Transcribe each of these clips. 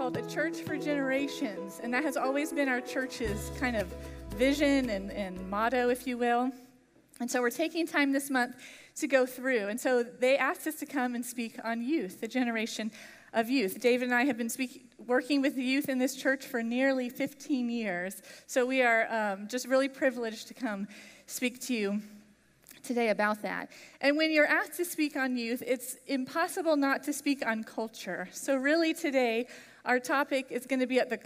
called A Church for Generations, and that has always been our church's kind of vision and, and motto, if you will. And so we're taking time this month to go through. And so they asked us to come and speak on youth, the generation of youth. David and I have been speak, working with the youth in this church for nearly 15 years. So we are um, just really privileged to come speak to you today about that. And when you're asked to speak on youth, it's impossible not to speak on culture. So, really, today, our topic is going to be the,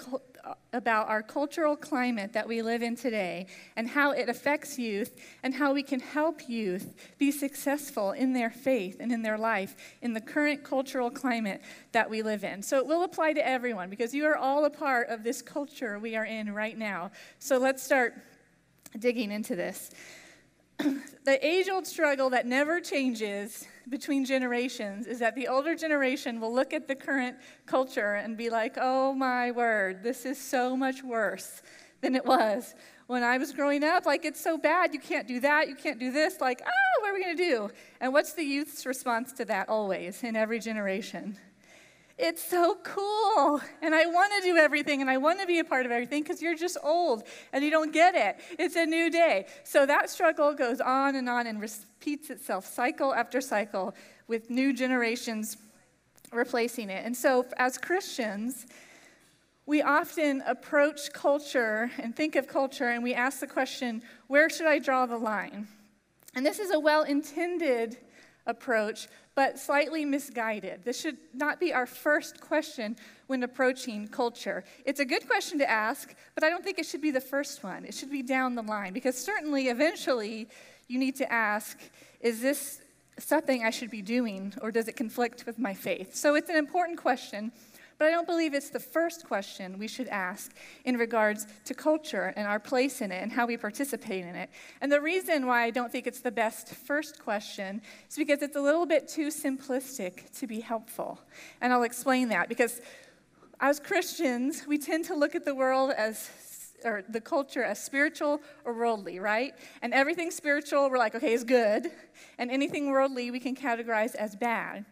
uh, about our cultural climate that we live in today and how it affects youth and how we can help youth be successful in their faith and in their life in the current cultural climate that we live in. So it will apply to everyone because you are all a part of this culture we are in right now. So let's start digging into this. The age old struggle that never changes between generations is that the older generation will look at the current culture and be like, oh my word, this is so much worse than it was when I was growing up. Like, it's so bad, you can't do that, you can't do this. Like, oh, what are we going to do? And what's the youth's response to that always in every generation? It's so cool. And I want to do everything and I want to be a part of everything because you're just old and you don't get it. It's a new day. So that struggle goes on and on and repeats itself cycle after cycle with new generations replacing it. And so as Christians, we often approach culture and think of culture and we ask the question, where should I draw the line? And this is a well intended approach, but slightly misguided. This should not be our first question when approaching culture. It's a good question to ask, but I don't think it should be the first one. It should be down the line, because certainly, eventually, you need to ask is this something I should be doing, or does it conflict with my faith? So it's an important question. But I don't believe it's the first question we should ask in regards to culture and our place in it and how we participate in it. And the reason why I don't think it's the best first question is because it's a little bit too simplistic to be helpful. And I'll explain that because as Christians, we tend to look at the world as or the culture as spiritual or worldly, right? And everything spiritual, we're like, okay, is good. And anything worldly, we can categorize as bad.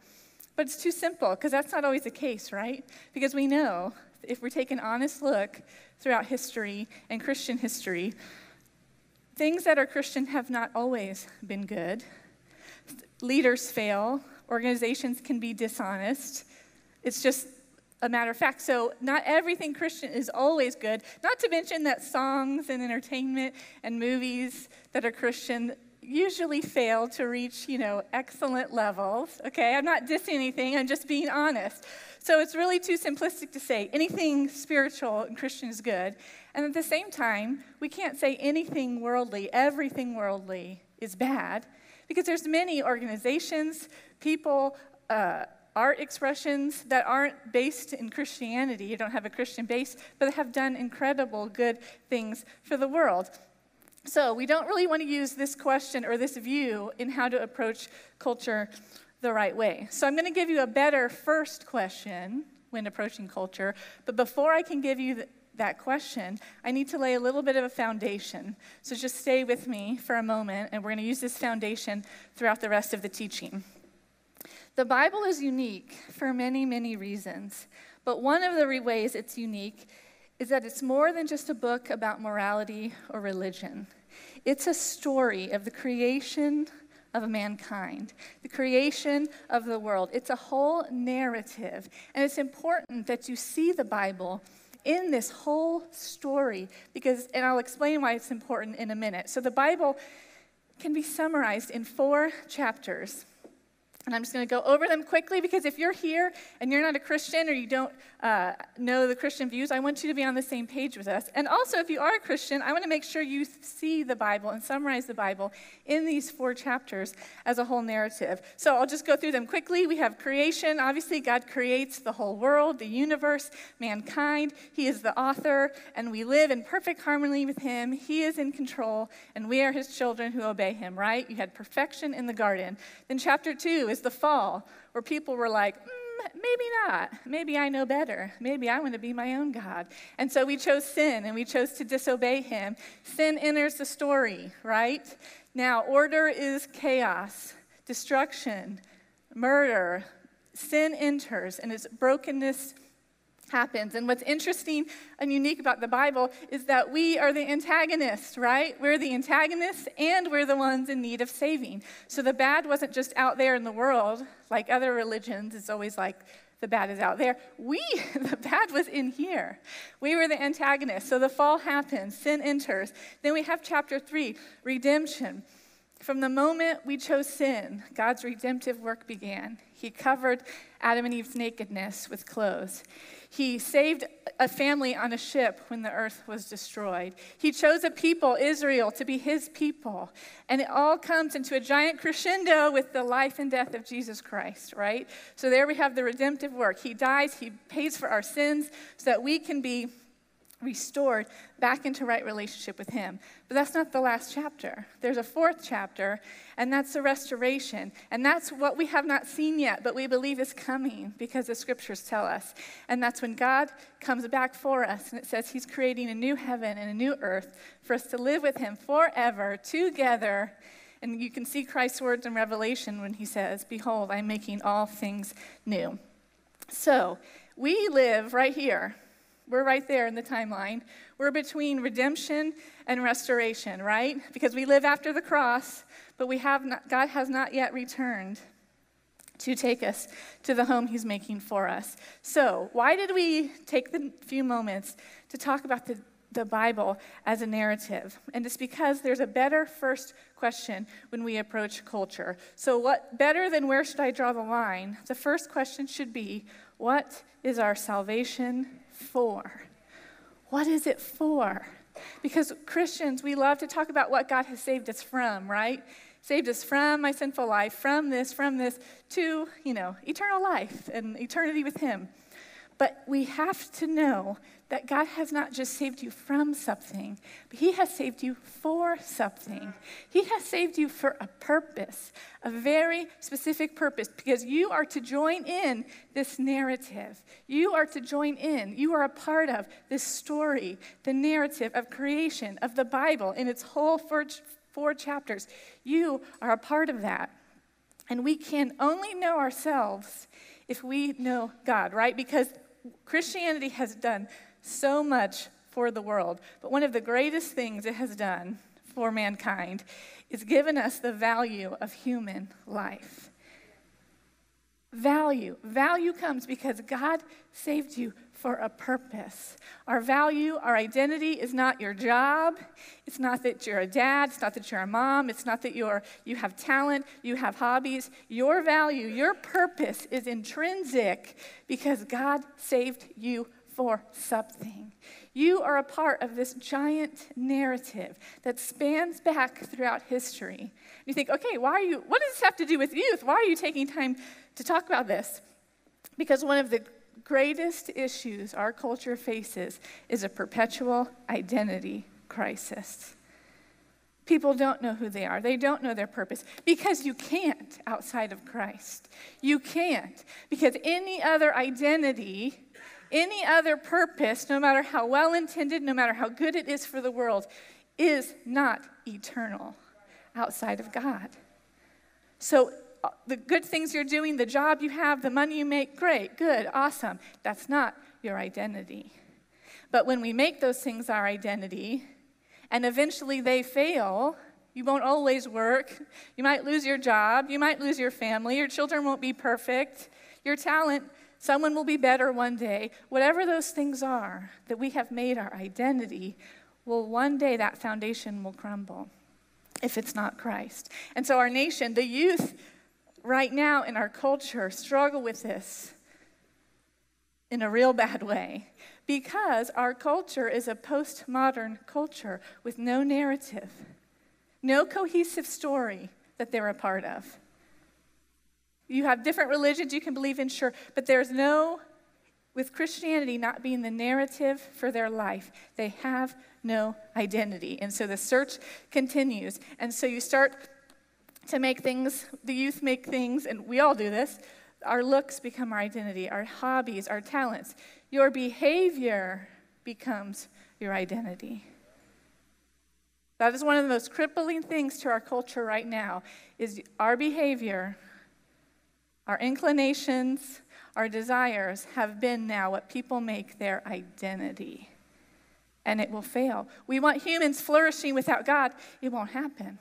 But it's too simple because that's not always the case, right? Because we know if we take an honest look throughout history and Christian history, things that are Christian have not always been good. Leaders fail, organizations can be dishonest. It's just a matter of fact. So, not everything Christian is always good. Not to mention that songs and entertainment and movies that are Christian usually fail to reach, you know, excellent levels. Okay, I'm not dissing anything, I'm just being honest. So it's really too simplistic to say anything spiritual and Christian is good. And at the same time, we can't say anything worldly, everything worldly is bad, because there's many organizations, people, uh, art expressions that aren't based in Christianity, you don't have a Christian base, but have done incredible good things for the world. So, we don't really want to use this question or this view in how to approach culture the right way. So, I'm going to give you a better first question when approaching culture. But before I can give you th- that question, I need to lay a little bit of a foundation. So, just stay with me for a moment, and we're going to use this foundation throughout the rest of the teaching. The Bible is unique for many, many reasons. But one of the ways it's unique is that it's more than just a book about morality or religion. It's a story of the creation of mankind, the creation of the world. It's a whole narrative. And it's important that you see the Bible in this whole story because, and I'll explain why it's important in a minute. So the Bible can be summarized in four chapters. And I'm just going to go over them quickly because if you're here and you're not a Christian or you don't uh, know the Christian views, I want you to be on the same page with us. And also, if you are a Christian, I want to make sure you see the Bible and summarize the Bible in these four chapters as a whole narrative. So I'll just go through them quickly. We have creation. Obviously, God creates the whole world, the universe, mankind. He is the author, and we live in perfect harmony with Him. He is in control, and we are His children who obey Him, right? You had perfection in the garden. Then, chapter two is the fall, where people were like, mm, maybe not. Maybe I know better. Maybe I want to be my own God. And so we chose sin and we chose to disobey him. Sin enters the story, right? Now, order is chaos, destruction, murder. Sin enters and its brokenness happens. And what's interesting and unique about the Bible is that we are the antagonists, right? We're the antagonists and we're the ones in need of saving. So the bad wasn't just out there in the world, like other religions. It's always like the bad is out there. We, the bad was in here. We were the antagonists. So the fall happens, sin enters. Then we have chapter three, redemption. From the moment we chose sin, God's redemptive work began. He covered Adam and Eve's nakedness with clothes. He saved a family on a ship when the earth was destroyed. He chose a people, Israel, to be his people. And it all comes into a giant crescendo with the life and death of Jesus Christ, right? So there we have the redemptive work. He dies, he pays for our sins so that we can be restored back into right relationship with him. But that's not the last chapter. There's a fourth chapter, and that's the restoration. And that's what we have not seen yet, but we believe is coming because the scriptures tell us. And that's when God comes back for us, and it says he's creating a new heaven and a new earth for us to live with him forever together. And you can see Christ's words in Revelation when he says, Behold, I'm making all things new. So, we live right here we're right there in the timeline. We're between redemption and restoration, right? Because we live after the cross, but we have not, God has not yet returned to take us to the home he's making for us. So, why did we take the few moments to talk about the, the Bible as a narrative? And it's because there's a better first question when we approach culture. So, what better than where should I draw the line? The first question should be what is our salvation for? What is it for? Because Christians, we love to talk about what God has saved us from, right? Saved us from my sinful life, from this, from this, to, you know, eternal life and eternity with Him. But we have to know that God has not just saved you from something, but He has saved you for something. He has saved you for a purpose, a very specific purpose, because you are to join in this narrative. You are to join in. You are a part of this story, the narrative of creation, of the Bible in its whole four, four chapters. You are a part of that. And we can only know ourselves if we know God, right? Because Christianity has done so much for the world, but one of the greatest things it has done for mankind is given us the value of human life. Value. Value comes because God saved you for a purpose. Our value, our identity is not your job. It's not that you're a dad. It's not that you're a mom. It's not that you're, you have talent, you have hobbies. Your value, your purpose is intrinsic because God saved you for something. You are a part of this giant narrative that spans back throughout history. You think, okay, why are you, what does this have to do with youth? Why are you taking time to talk about this? Because one of the greatest issues our culture faces is a perpetual identity crisis. People don't know who they are. They don't know their purpose because you can't outside of Christ. You can't because any other identity, any other purpose, no matter how well intended, no matter how good it is for the world, is not eternal outside of God. So uh, the good things you're doing, the job you have, the money you make, great, good, awesome. That's not your identity. But when we make those things our identity, and eventually they fail, you won't always work. You might lose your job. You might lose your family. Your children won't be perfect. Your talent, someone will be better one day. Whatever those things are that we have made our identity, well, one day that foundation will crumble if it's not Christ. And so, our nation, the youth, right now in our culture struggle with this in a real bad way because our culture is a postmodern culture with no narrative, no cohesive story that they're a part of. You have different religions you can believe in, sure, but there's no, with Christianity not being the narrative for their life, they have no identity. And so the search continues. And so you start to make things, the youth make things, and we all do this. Our looks become our identity, our hobbies, our talents. Your behavior becomes your identity. That is one of the most crippling things to our culture right now is our behavior, our inclinations, our desires have been now what people make their identity. And it will fail. We want humans flourishing without God. It won't happen.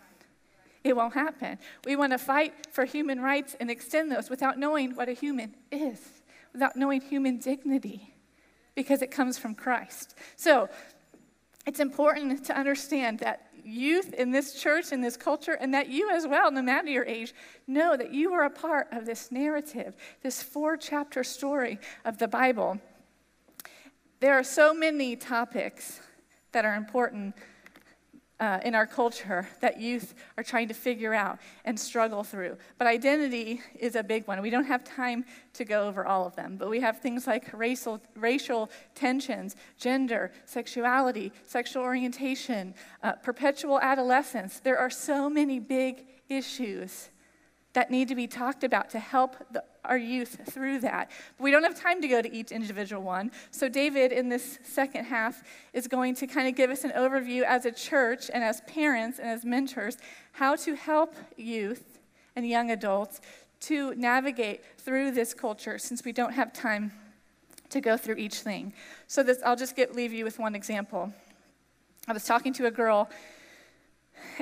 It won't happen. We want to fight for human rights and extend those without knowing what a human is, without knowing human dignity, because it comes from Christ. So it's important to understand that youth in this church, in this culture, and that you as well, no matter your age, know that you are a part of this narrative, this four chapter story of the Bible. There are so many topics that are important uh, in our culture that youth are trying to figure out and struggle through. But identity is a big one. We don't have time to go over all of them, but we have things like racial, racial tensions, gender, sexuality, sexual orientation, uh, perpetual adolescence. There are so many big issues that need to be talked about to help the, our youth through that. But we don't have time to go to each individual one. So, David, in this second half, is going to kind of give us an overview as a church and as parents and as mentors how to help youth and young adults to navigate through this culture since we don't have time to go through each thing. So, this, I'll just get, leave you with one example. I was talking to a girl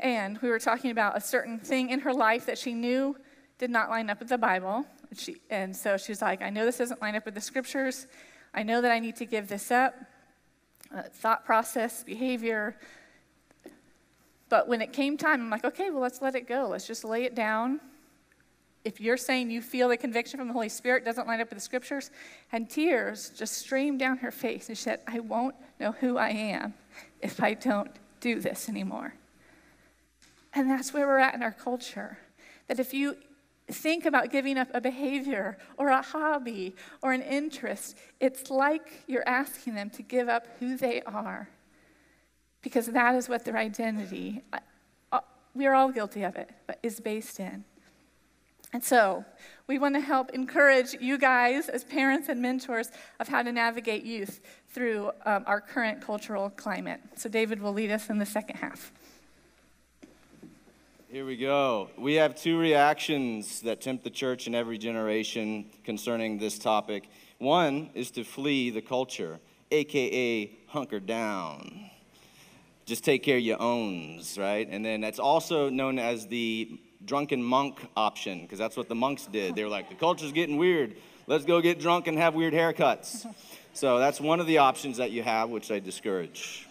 and we were talking about a certain thing in her life that she knew did not line up with the Bible. She, and so she was like, I know this doesn't line up with the scriptures. I know that I need to give this up. Uh, thought process, behavior. But when it came time, I'm like, okay, well, let's let it go. Let's just lay it down. If you're saying you feel the conviction from the Holy Spirit doesn't line up with the scriptures, and tears just streamed down her face, and she said, I won't know who I am if I don't do this anymore. And that's where we're at in our culture. That if you think about giving up a behavior or a hobby or an interest, it's like you're asking them to give up who they are because that is what their identity, uh, we are all guilty of it, but is based in. And so, we want to help encourage you guys as parents and mentors of how to navigate youth through um, our current cultural climate. So, David will lead us in the second half. Here we go. We have two reactions that tempt the church in every generation concerning this topic. One is to flee the culture, aka hunker down. Just take care of your owns, right? And then that's also known as the drunken monk option, because that's what the monks did. They were like, the culture's getting weird. Let's go get drunk and have weird haircuts. So that's one of the options that you have, which I discourage.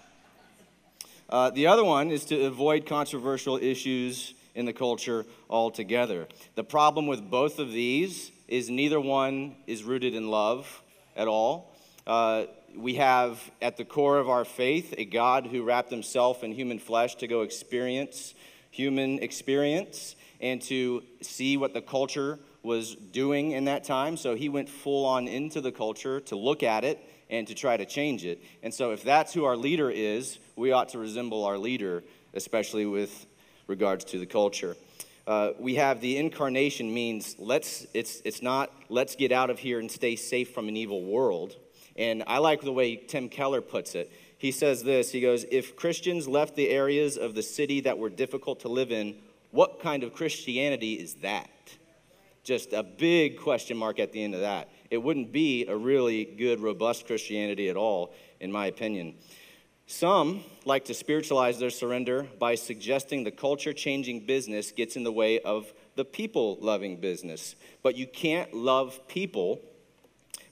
Uh, the other one is to avoid controversial issues in the culture altogether. The problem with both of these is neither one is rooted in love at all. Uh, we have at the core of our faith a God who wrapped himself in human flesh to go experience human experience and to see what the culture was doing in that time. So he went full on into the culture to look at it and to try to change it. And so, if that's who our leader is, we ought to resemble our leader, especially with regards to the culture. Uh, we have the incarnation means let's it's it's not let's get out of here and stay safe from an evil world. And I like the way Tim Keller puts it. He says this. He goes, "If Christians left the areas of the city that were difficult to live in, what kind of Christianity is that?" Just a big question mark at the end of that it wouldn't be a really good, robust Christianity at all, in my opinion. Some like to spiritualize their surrender by suggesting the culture changing business gets in the way of the people loving business. But you can't love people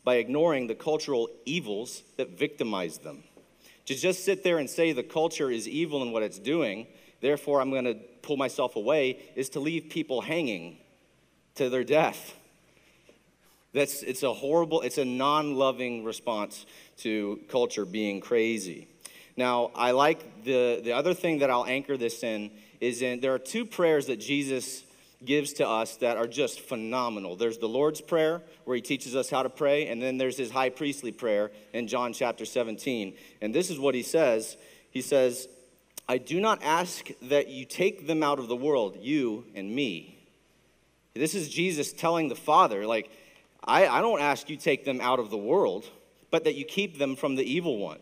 by ignoring the cultural evils that victimize them. To just sit there and say the culture is evil in what it's doing, therefore I'm going to pull myself away, is to leave people hanging to their death. That's, it's a horrible, it's a non loving response to culture being crazy. Now, I like the, the other thing that I'll anchor this in is in there are two prayers that Jesus gives to us that are just phenomenal. There's the Lord's Prayer, where he teaches us how to pray, and then there's his high priestly prayer in John chapter 17. And this is what he says He says, I do not ask that you take them out of the world, you and me. This is Jesus telling the Father, like, I, I don't ask you take them out of the world, but that you keep them from the evil one.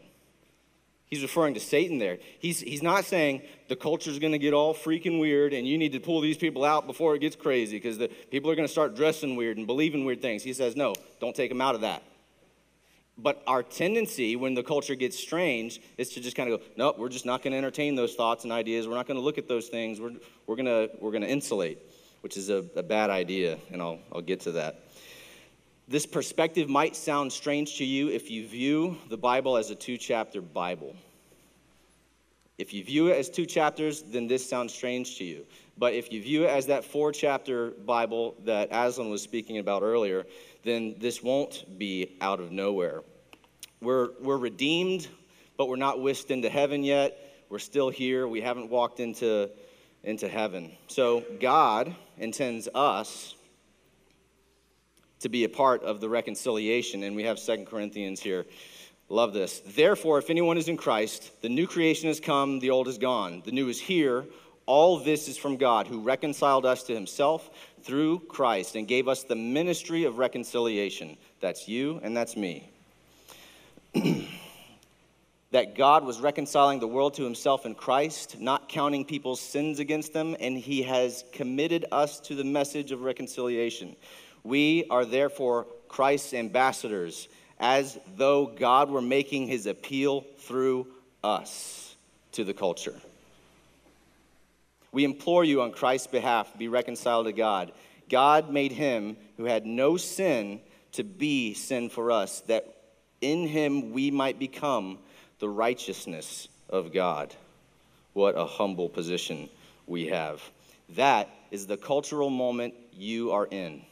He's referring to Satan there. He's, he's not saying the culture's going to get all freaking weird and you need to pull these people out before it gets crazy because the people are going to start dressing weird and believing weird things. He says, no, don't take them out of that. But our tendency when the culture gets strange is to just kind of go, nope, we're just not going to entertain those thoughts and ideas. We're not going to look at those things. We're, we're going to we're gonna insulate, which is a, a bad idea, and I'll, I'll get to that. This perspective might sound strange to you if you view the Bible as a two chapter Bible. If you view it as two chapters, then this sounds strange to you. But if you view it as that four chapter Bible that Aslan was speaking about earlier, then this won't be out of nowhere. We're, we're redeemed, but we're not whisked into heaven yet. We're still here. We haven't walked into, into heaven. So God intends us to be a part of the reconciliation. And we have Second Corinthians here. Love this. Therefore, if anyone is in Christ, the new creation has come, the old is gone. The new is here. All this is from God, who reconciled us to himself through Christ and gave us the ministry of reconciliation. That's you and that's me. That God was reconciling the world to himself in Christ, not counting people's sins against them, and he has committed us to the message of reconciliation. We are therefore Christ's ambassadors, as though God were making his appeal through us to the culture. We implore you on Christ's behalf, be reconciled to God. God made him who had no sin to be sin for us, that in him we might become the righteousness of God. What a humble position we have. That is the cultural moment you are in.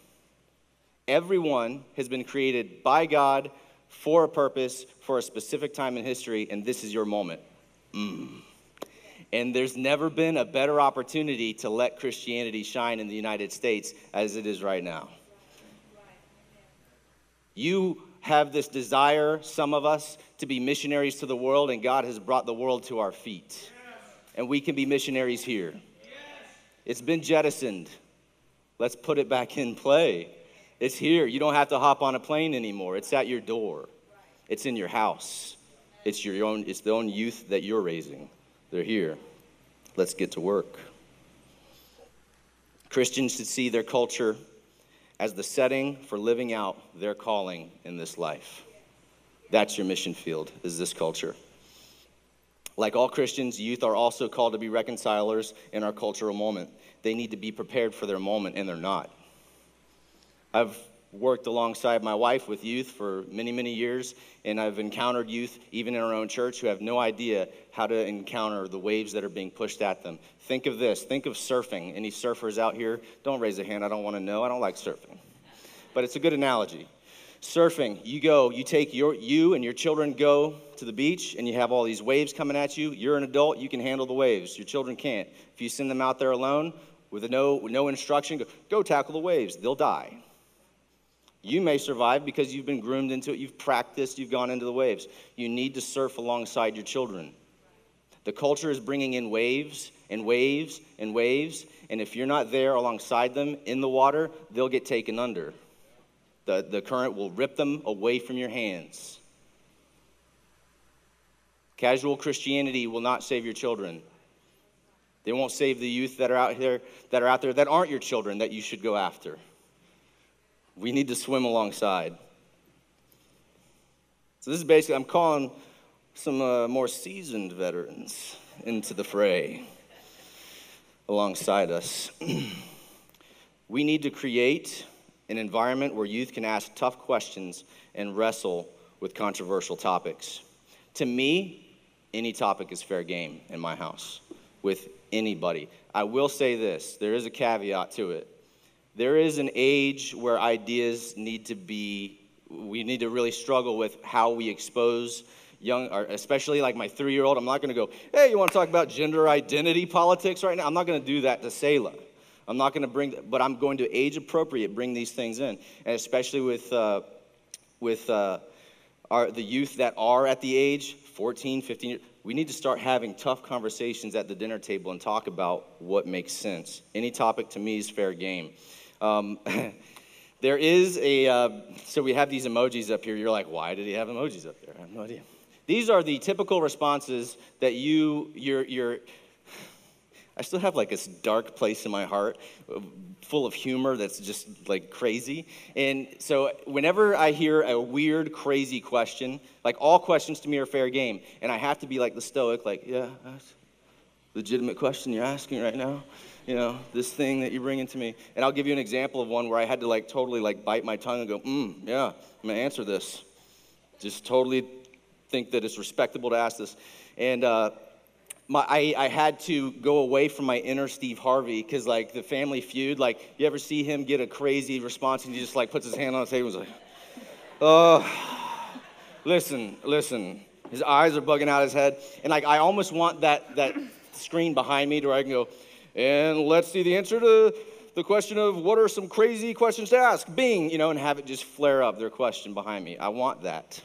Everyone has been created by God for a purpose, for a specific time in history, and this is your moment. Mm. And there's never been a better opportunity to let Christianity shine in the United States as it is right now. You have this desire, some of us, to be missionaries to the world, and God has brought the world to our feet. And we can be missionaries here. It's been jettisoned. Let's put it back in play. It's here. You don't have to hop on a plane anymore. It's at your door. It's in your house. It's your own it's the own youth that you're raising. They're here. Let's get to work. Christians should see their culture as the setting for living out their calling in this life. That's your mission field, is this culture. Like all Christians, youth are also called to be reconcilers in our cultural moment. They need to be prepared for their moment, and they're not. I've worked alongside my wife with youth for many, many years, and I've encountered youth, even in our own church, who have no idea how to encounter the waves that are being pushed at them. Think of this think of surfing. Any surfers out here? Don't raise a hand. I don't want to know. I don't like surfing. But it's a good analogy. Surfing, you go, you take your, you and your children go to the beach and you have all these waves coming at you. You're an adult, you can handle the waves. Your children can't. If you send them out there alone with no, no instruction, go, go tackle the waves. They'll die. You may survive because you've been groomed into it, you've practiced, you've gone into the waves. You need to surf alongside your children. The culture is bringing in waves and waves and waves, and if you're not there alongside them in the water, they'll get taken under. The, the current will rip them away from your hands. Casual Christianity will not save your children. They won't save the youth that are out here that are out there that aren't your children that you should go after. We need to swim alongside. So, this is basically, I'm calling some uh, more seasoned veterans into the fray alongside us. we need to create an environment where youth can ask tough questions and wrestle with controversial topics. To me, any topic is fair game in my house with anybody. I will say this there is a caveat to it. There is an age where ideas need to be, we need to really struggle with how we expose young, especially like my three year old. I'm not going to go, hey, you want to talk about gender identity politics right now? I'm not going to do that to Selah. I'm not going to bring, but I'm going to age appropriate bring these things in, and especially with uh, with uh, our, the youth that are at the age 14, 15 years. We need to start having tough conversations at the dinner table and talk about what makes sense. Any topic to me is fair game. Um, there is a, uh, so we have these emojis up here. You're like, why did he have emojis up there? I have no idea. These are the typical responses that you, you're, you're, I still have like this dark place in my heart uh, full of humor that's just like crazy. And so whenever I hear a weird, crazy question, like all questions to me are fair game. And I have to be like the stoic, like, yeah, that's legitimate question you're asking right now. You know, this thing that you're bringing to me. And I'll give you an example of one where I had to like totally like bite my tongue and go, mm, yeah, I'm gonna answer this. Just totally think that it's respectable to ask this. And, uh, my, I, I had to go away from my inner Steve Harvey because, like, the family feud, like, you ever see him get a crazy response and he just, like, puts his hand on the table and is like, oh, listen, listen. His eyes are bugging out his head. And, like, I almost want that, that screen behind me to where I can go, and let's see the answer to the question of what are some crazy questions to ask? Bing, you know, and have it just flare up their question behind me. I want that.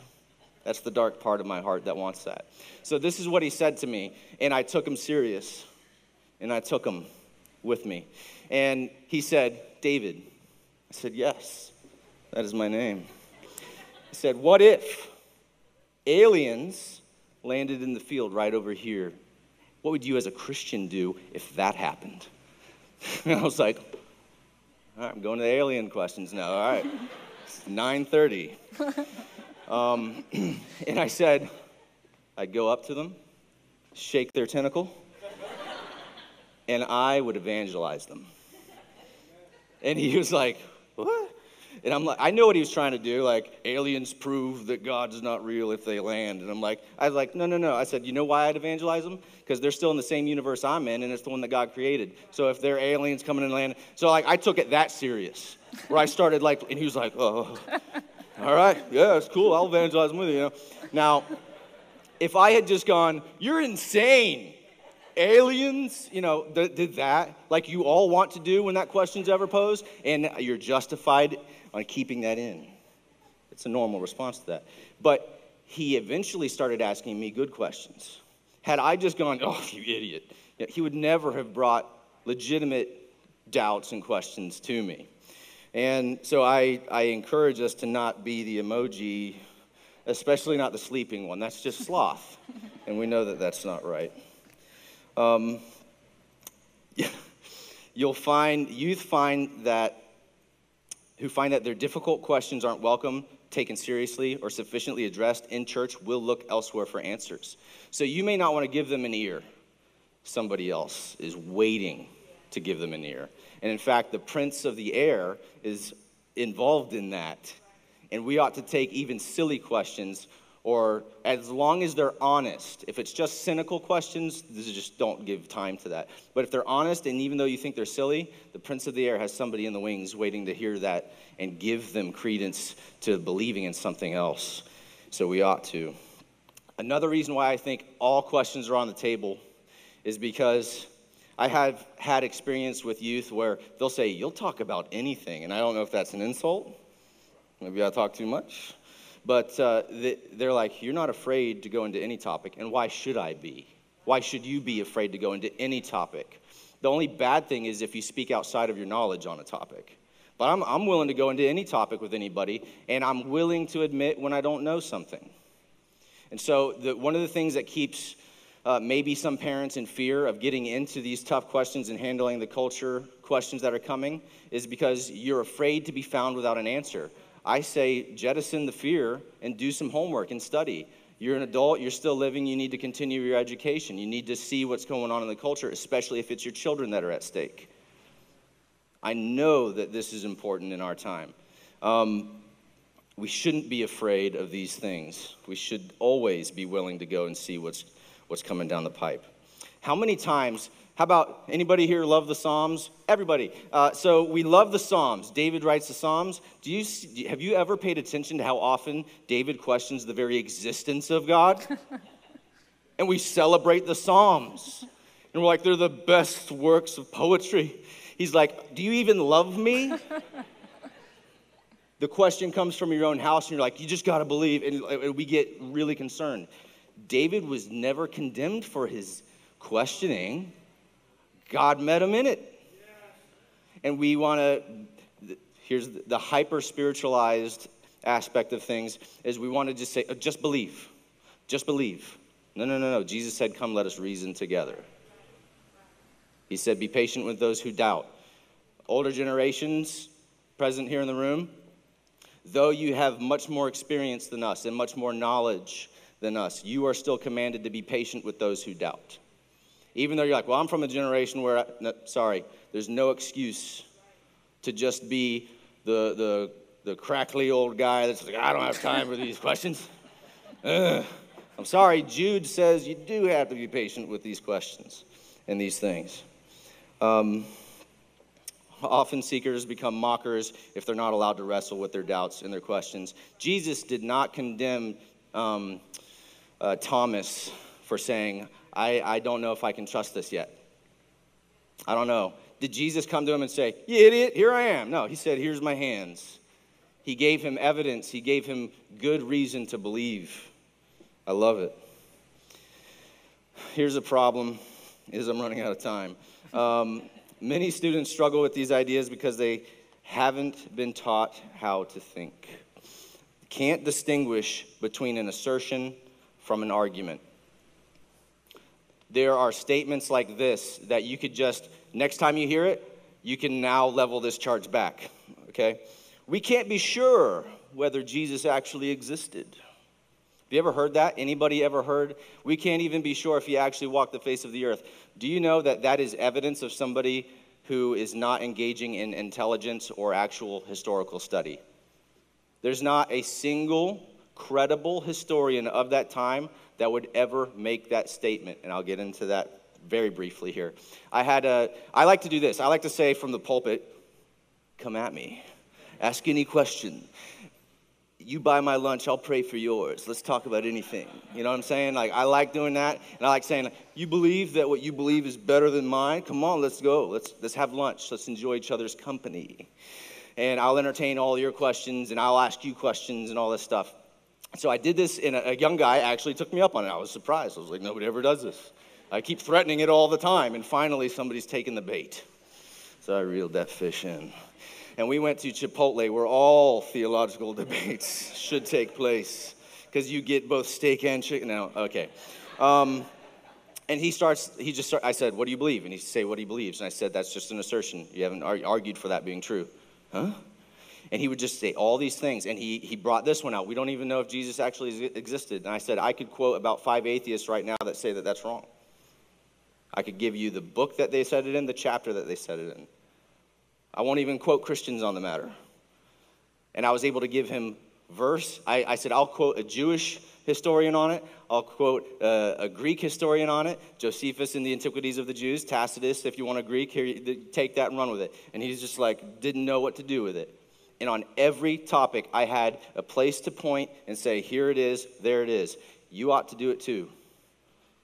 That's the dark part of my heart that wants that. So this is what he said to me, and I took him serious. And I took him with me. And he said, David. I said, Yes, that is my name. He said, What if aliens landed in the field right over here? What would you as a Christian do if that happened? And I was like, all right, I'm going to the alien questions now. All right, it's 9:30. Um, and I said, I'd go up to them, shake their tentacle, and I would evangelize them. And he was like, What? And I'm like, I know what he was trying to do. Like, aliens prove that God's not real if they land. And I'm like, I was like, no, no, no. I said, you know why I'd evangelize them? Because they're still in the same universe I'm in, and it's the one that God created. So if they're aliens coming and land, so like, I took it that serious, where I started like, and he was like, oh, all right, yeah, it's cool. I'll evangelize them with you. Now, if I had just gone, you're insane, aliens, you know, th- did that, like you all want to do when that question's ever posed, and you're justified on keeping that in. It's a normal response to that. But he eventually started asking me good questions. Had I just gone, oh, you idiot, he would never have brought legitimate doubts and questions to me. And so I, I encourage us to not be the emoji, especially not the sleeping one. That's just sloth. and we know that that's not right. Um, you'll find, youth find that, who find that their difficult questions aren't welcome, taken seriously, or sufficiently addressed in church will look elsewhere for answers. So you may not want to give them an ear. Somebody else is waiting to give them an ear. And in fact, the prince of the air is involved in that. And we ought to take even silly questions, or as long as they're honest. If it's just cynical questions, just don't give time to that. But if they're honest, and even though you think they're silly, the prince of the air has somebody in the wings waiting to hear that and give them credence to believing in something else. So we ought to. Another reason why I think all questions are on the table is because I have had experience with youth where they'll say, You'll talk about anything. And I don't know if that's an insult. Maybe I talk too much. But uh, they're like, You're not afraid to go into any topic. And why should I be? Why should you be afraid to go into any topic? The only bad thing is if you speak outside of your knowledge on a topic. But I'm, I'm willing to go into any topic with anybody, and I'm willing to admit when I don't know something. And so, the, one of the things that keeps uh, maybe some parents in fear of getting into these tough questions and handling the culture questions that are coming is because you're afraid to be found without an answer. I say jettison the fear and do some homework and study. You're an adult, you're still living, you need to continue your education. You need to see what's going on in the culture, especially if it's your children that are at stake. I know that this is important in our time. Um, we shouldn't be afraid of these things. We should always be willing to go and see what's what's coming down the pipe. How many times, how about anybody here love the Psalms? Everybody. Uh, so we love the Psalms. David writes the Psalms. Do you, have you ever paid attention to how often David questions the very existence of God? and we celebrate the Psalms. And we're like, they're the best works of poetry. He's like, Do you even love me? the question comes from your own house, and you're like, You just got to believe. And we get really concerned. David was never condemned for his questioning. God met him in it. And we want to, here's the hyper spiritualized aspect of things, is we want to just say, uh, just believe. Just believe. No, no, no, no. Jesus said, Come, let us reason together. He said, Be patient with those who doubt. Older generations present here in the room, though you have much more experience than us and much more knowledge than us, you are still commanded to be patient with those who doubt. Even though you're like, well, I'm from a generation where, I, no, sorry, there's no excuse to just be the, the, the crackly old guy that's like, I don't have time for these questions. Ugh. I'm sorry, Jude says you do have to be patient with these questions and these things. Um, often seekers become mockers if they're not allowed to wrestle with their doubts and their questions. Jesus did not condemn um, uh, Thomas for saying, I, I don't know if I can trust this yet. I don't know. Did Jesus come to him and say, You idiot, here I am? No, he said, Here's my hands. He gave him evidence, he gave him good reason to believe. I love it. Here's a problem is I'm running out of time. Um, many students struggle with these ideas because they haven't been taught how to think. Can't distinguish between an assertion from an argument. There are statements like this that you could just, next time you hear it, you can now level this charge back, okay? We can't be sure whether Jesus actually existed. Have you ever heard that? Anybody ever heard? We can't even be sure if he actually walked the face of the earth. Do you know that that is evidence of somebody who is not engaging in intelligence or actual historical study? There's not a single credible historian of that time that would ever make that statement. And I'll get into that very briefly here. I had a, I like to do this. I like to say from the pulpit, come at me. Ask any question. You buy my lunch, I'll pray for yours. Let's talk about anything. You know what I'm saying? Like, I like doing that. And I like saying, you believe that what you believe is better than mine? Come on, let's go. Let's, let's have lunch. Let's enjoy each other's company. And I'll entertain all your questions and I'll ask you questions and all this stuff. So I did this, and a, young guy actually took me up on it. I was surprised. I was like, nobody ever does this. I keep threatening it all the time, and finally somebody's taken the bait. So I reeled that fish in. And we went to Chipotle, where all theological debates should take place, because you get both steak and chicken. Now, okay. Um, and he starts, he just start, I said, what do you believe? And he said, what he believes. And I said, that's just an assertion. You haven't argued for that being true. Huh? And he would just say all these things. And he, he brought this one out. We don't even know if Jesus actually existed. And I said, I could quote about five atheists right now that say that that's wrong. I could give you the book that they said it in, the chapter that they said it in. I won't even quote Christians on the matter. And I was able to give him verse. I, I said, I'll quote a Jewish historian on it. I'll quote uh, a Greek historian on it, Josephus in the Antiquities of the Jews, Tacitus, if you want a Greek, here, take that and run with it. And he's just like, didn't know what to do with it. And on every topic, I had a place to point and say, here it is, there it is. You ought to do it too.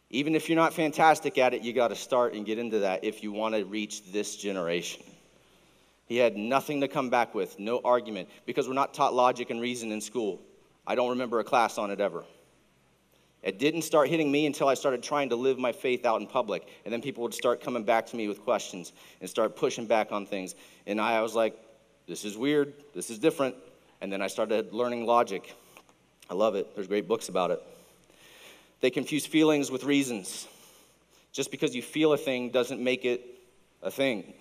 Even if you're not fantastic at it, you got to start and get into that if you want to reach this generation. He had nothing to come back with, no argument, because we're not taught logic and reason in school. I don't remember a class on it ever. It didn't start hitting me until I started trying to live my faith out in public. And then people would start coming back to me with questions and start pushing back on things. And I was like, this is weird, this is different. And then I started learning logic. I love it. There's great books about it. They confuse feelings with reasons. Just because you feel a thing doesn't make it a thing.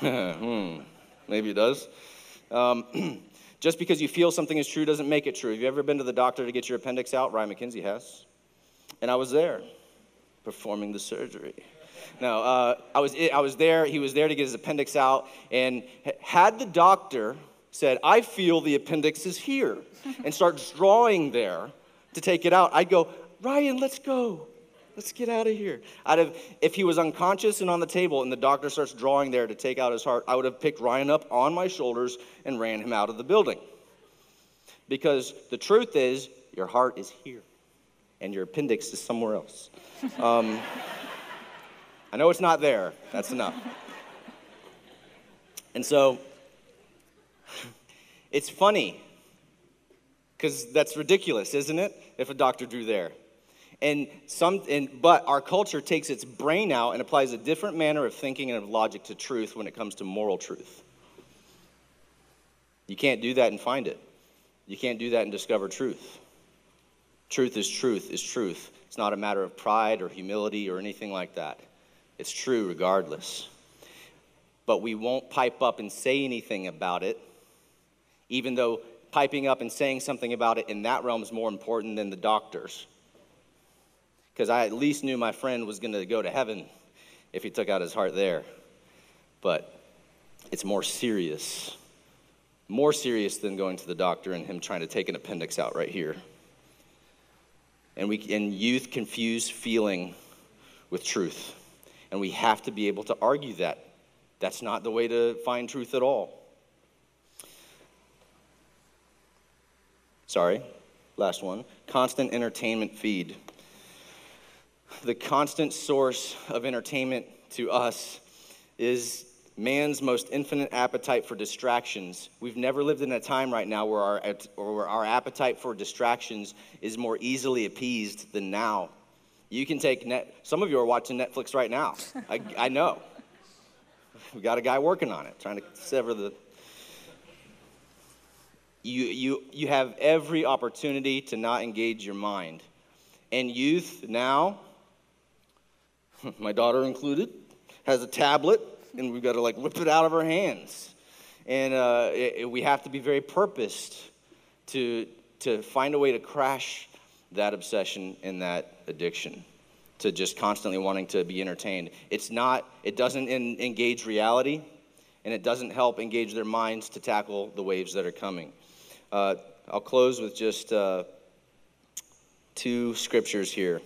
hmm, maybe it does. Um, just because you feel something is true doesn't make it true. Have you ever been to the doctor to get your appendix out? Ryan McKenzie has. And I was there performing the surgery. No, uh, I, was, I was there. He was there to get his appendix out. And had the doctor said, I feel the appendix is here, and starts drawing there to take it out, I'd go, Ryan, let's go. Let's get out of here. I'd have, if he was unconscious and on the table and the doctor starts drawing there to take out his heart, I would have picked Ryan up on my shoulders and ran him out of the building. Because the truth is, your heart is here and your appendix is somewhere else. Um, I know it's not there. That's enough. And so, it's funny because that's ridiculous, isn't it? If a doctor drew there. And some, and, but our culture takes its brain out and applies a different manner of thinking and of logic to truth when it comes to moral truth. You can't do that and find it. You can't do that and discover truth. Truth is truth is truth. It's not a matter of pride or humility or anything like that. It's true regardless. But we won't pipe up and say anything about it, even though piping up and saying something about it in that realm is more important than the doctors. Because I at least knew my friend was going to go to heaven if he took out his heart there. But it's more serious. More serious than going to the doctor and him trying to take an appendix out right here and we and youth confuse feeling with truth and we have to be able to argue that that's not the way to find truth at all sorry last one constant entertainment feed the constant source of entertainment to us is man's most infinite appetite for distractions. We've never lived in a time right now where our, where our appetite for distractions is more easily appeased than now. You can take net, some of you are watching Netflix right now. I, I know. We've got a guy working on it, trying to sever the. You, you, you have every opportunity to not engage your mind. And youth now, my daughter included, has a tablet and we've got to like whip it out of our hands. And uh, it, it, we have to be very purposed to, to find a way to crash that obsession and that addiction to just constantly wanting to be entertained. It's not, it doesn't in, engage reality, and it doesn't help engage their minds to tackle the waves that are coming. Uh, I'll close with just uh, two scriptures here.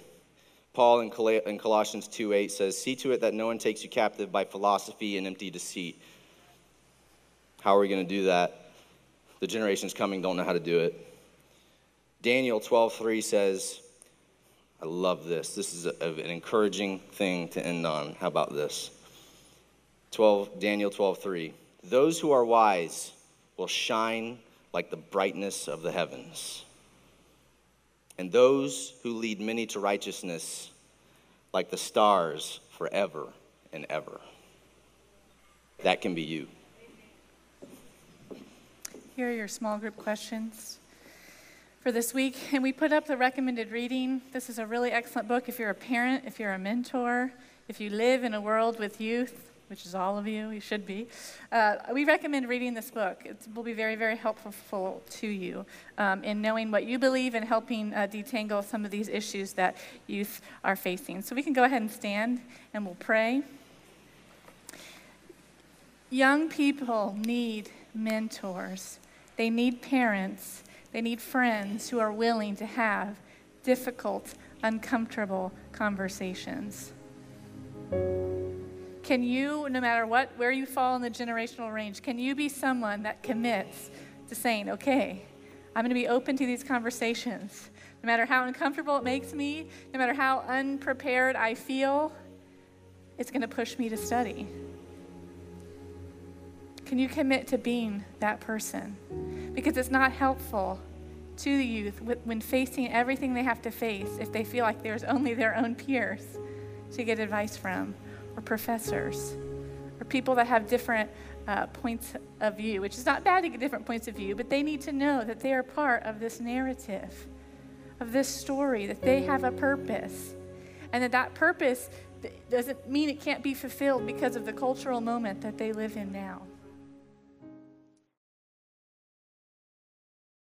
Paul in, Colossians 2 8 says, See to it that no one takes you captive by philosophy and empty deceit. How are we going to do that? The generations coming don't know how to do it. Daniel 12:3 says, I love this. This is a, an encouraging thing to end on. How about this? 12, Daniel 12:3. Those who are wise will shine like the brightness of the heavens and those who lead many to righteousness like the stars forever and ever. That can be you. Here are your small group questions for this week. And we put up the recommended reading. This is a really excellent book if you're a parent, if you're a mentor, if you live in a world with youth which is all of you, you should be, uh, we recommend reading this book. It will be very, very helpful to you um, in knowing what you believe and helping uh, detangle some of these issues that youth are facing. So we can go ahead and stand and we'll pray. Young people need mentors, they need parents, they need friends who are willing to have difficult, uncomfortable conversations. Can you, no matter what, where you fall in the generational range, can you be someone that commits to saying, okay, I'm going to be open to these conversations? No matter how uncomfortable it makes me, no matter how unprepared I feel, it's going to push me to study. Can you commit to being that person? Because it's not helpful to the youth when facing everything they have to face if they feel like there's only their own peers to get advice from or professors or people that have different uh, points of view, which is not bad to get different points of view, but they need to know that they are part of this narrative, of this story, that they have a purpose, and that that purpose doesn't mean it can't be fulfilled because of the cultural moment that they live in now.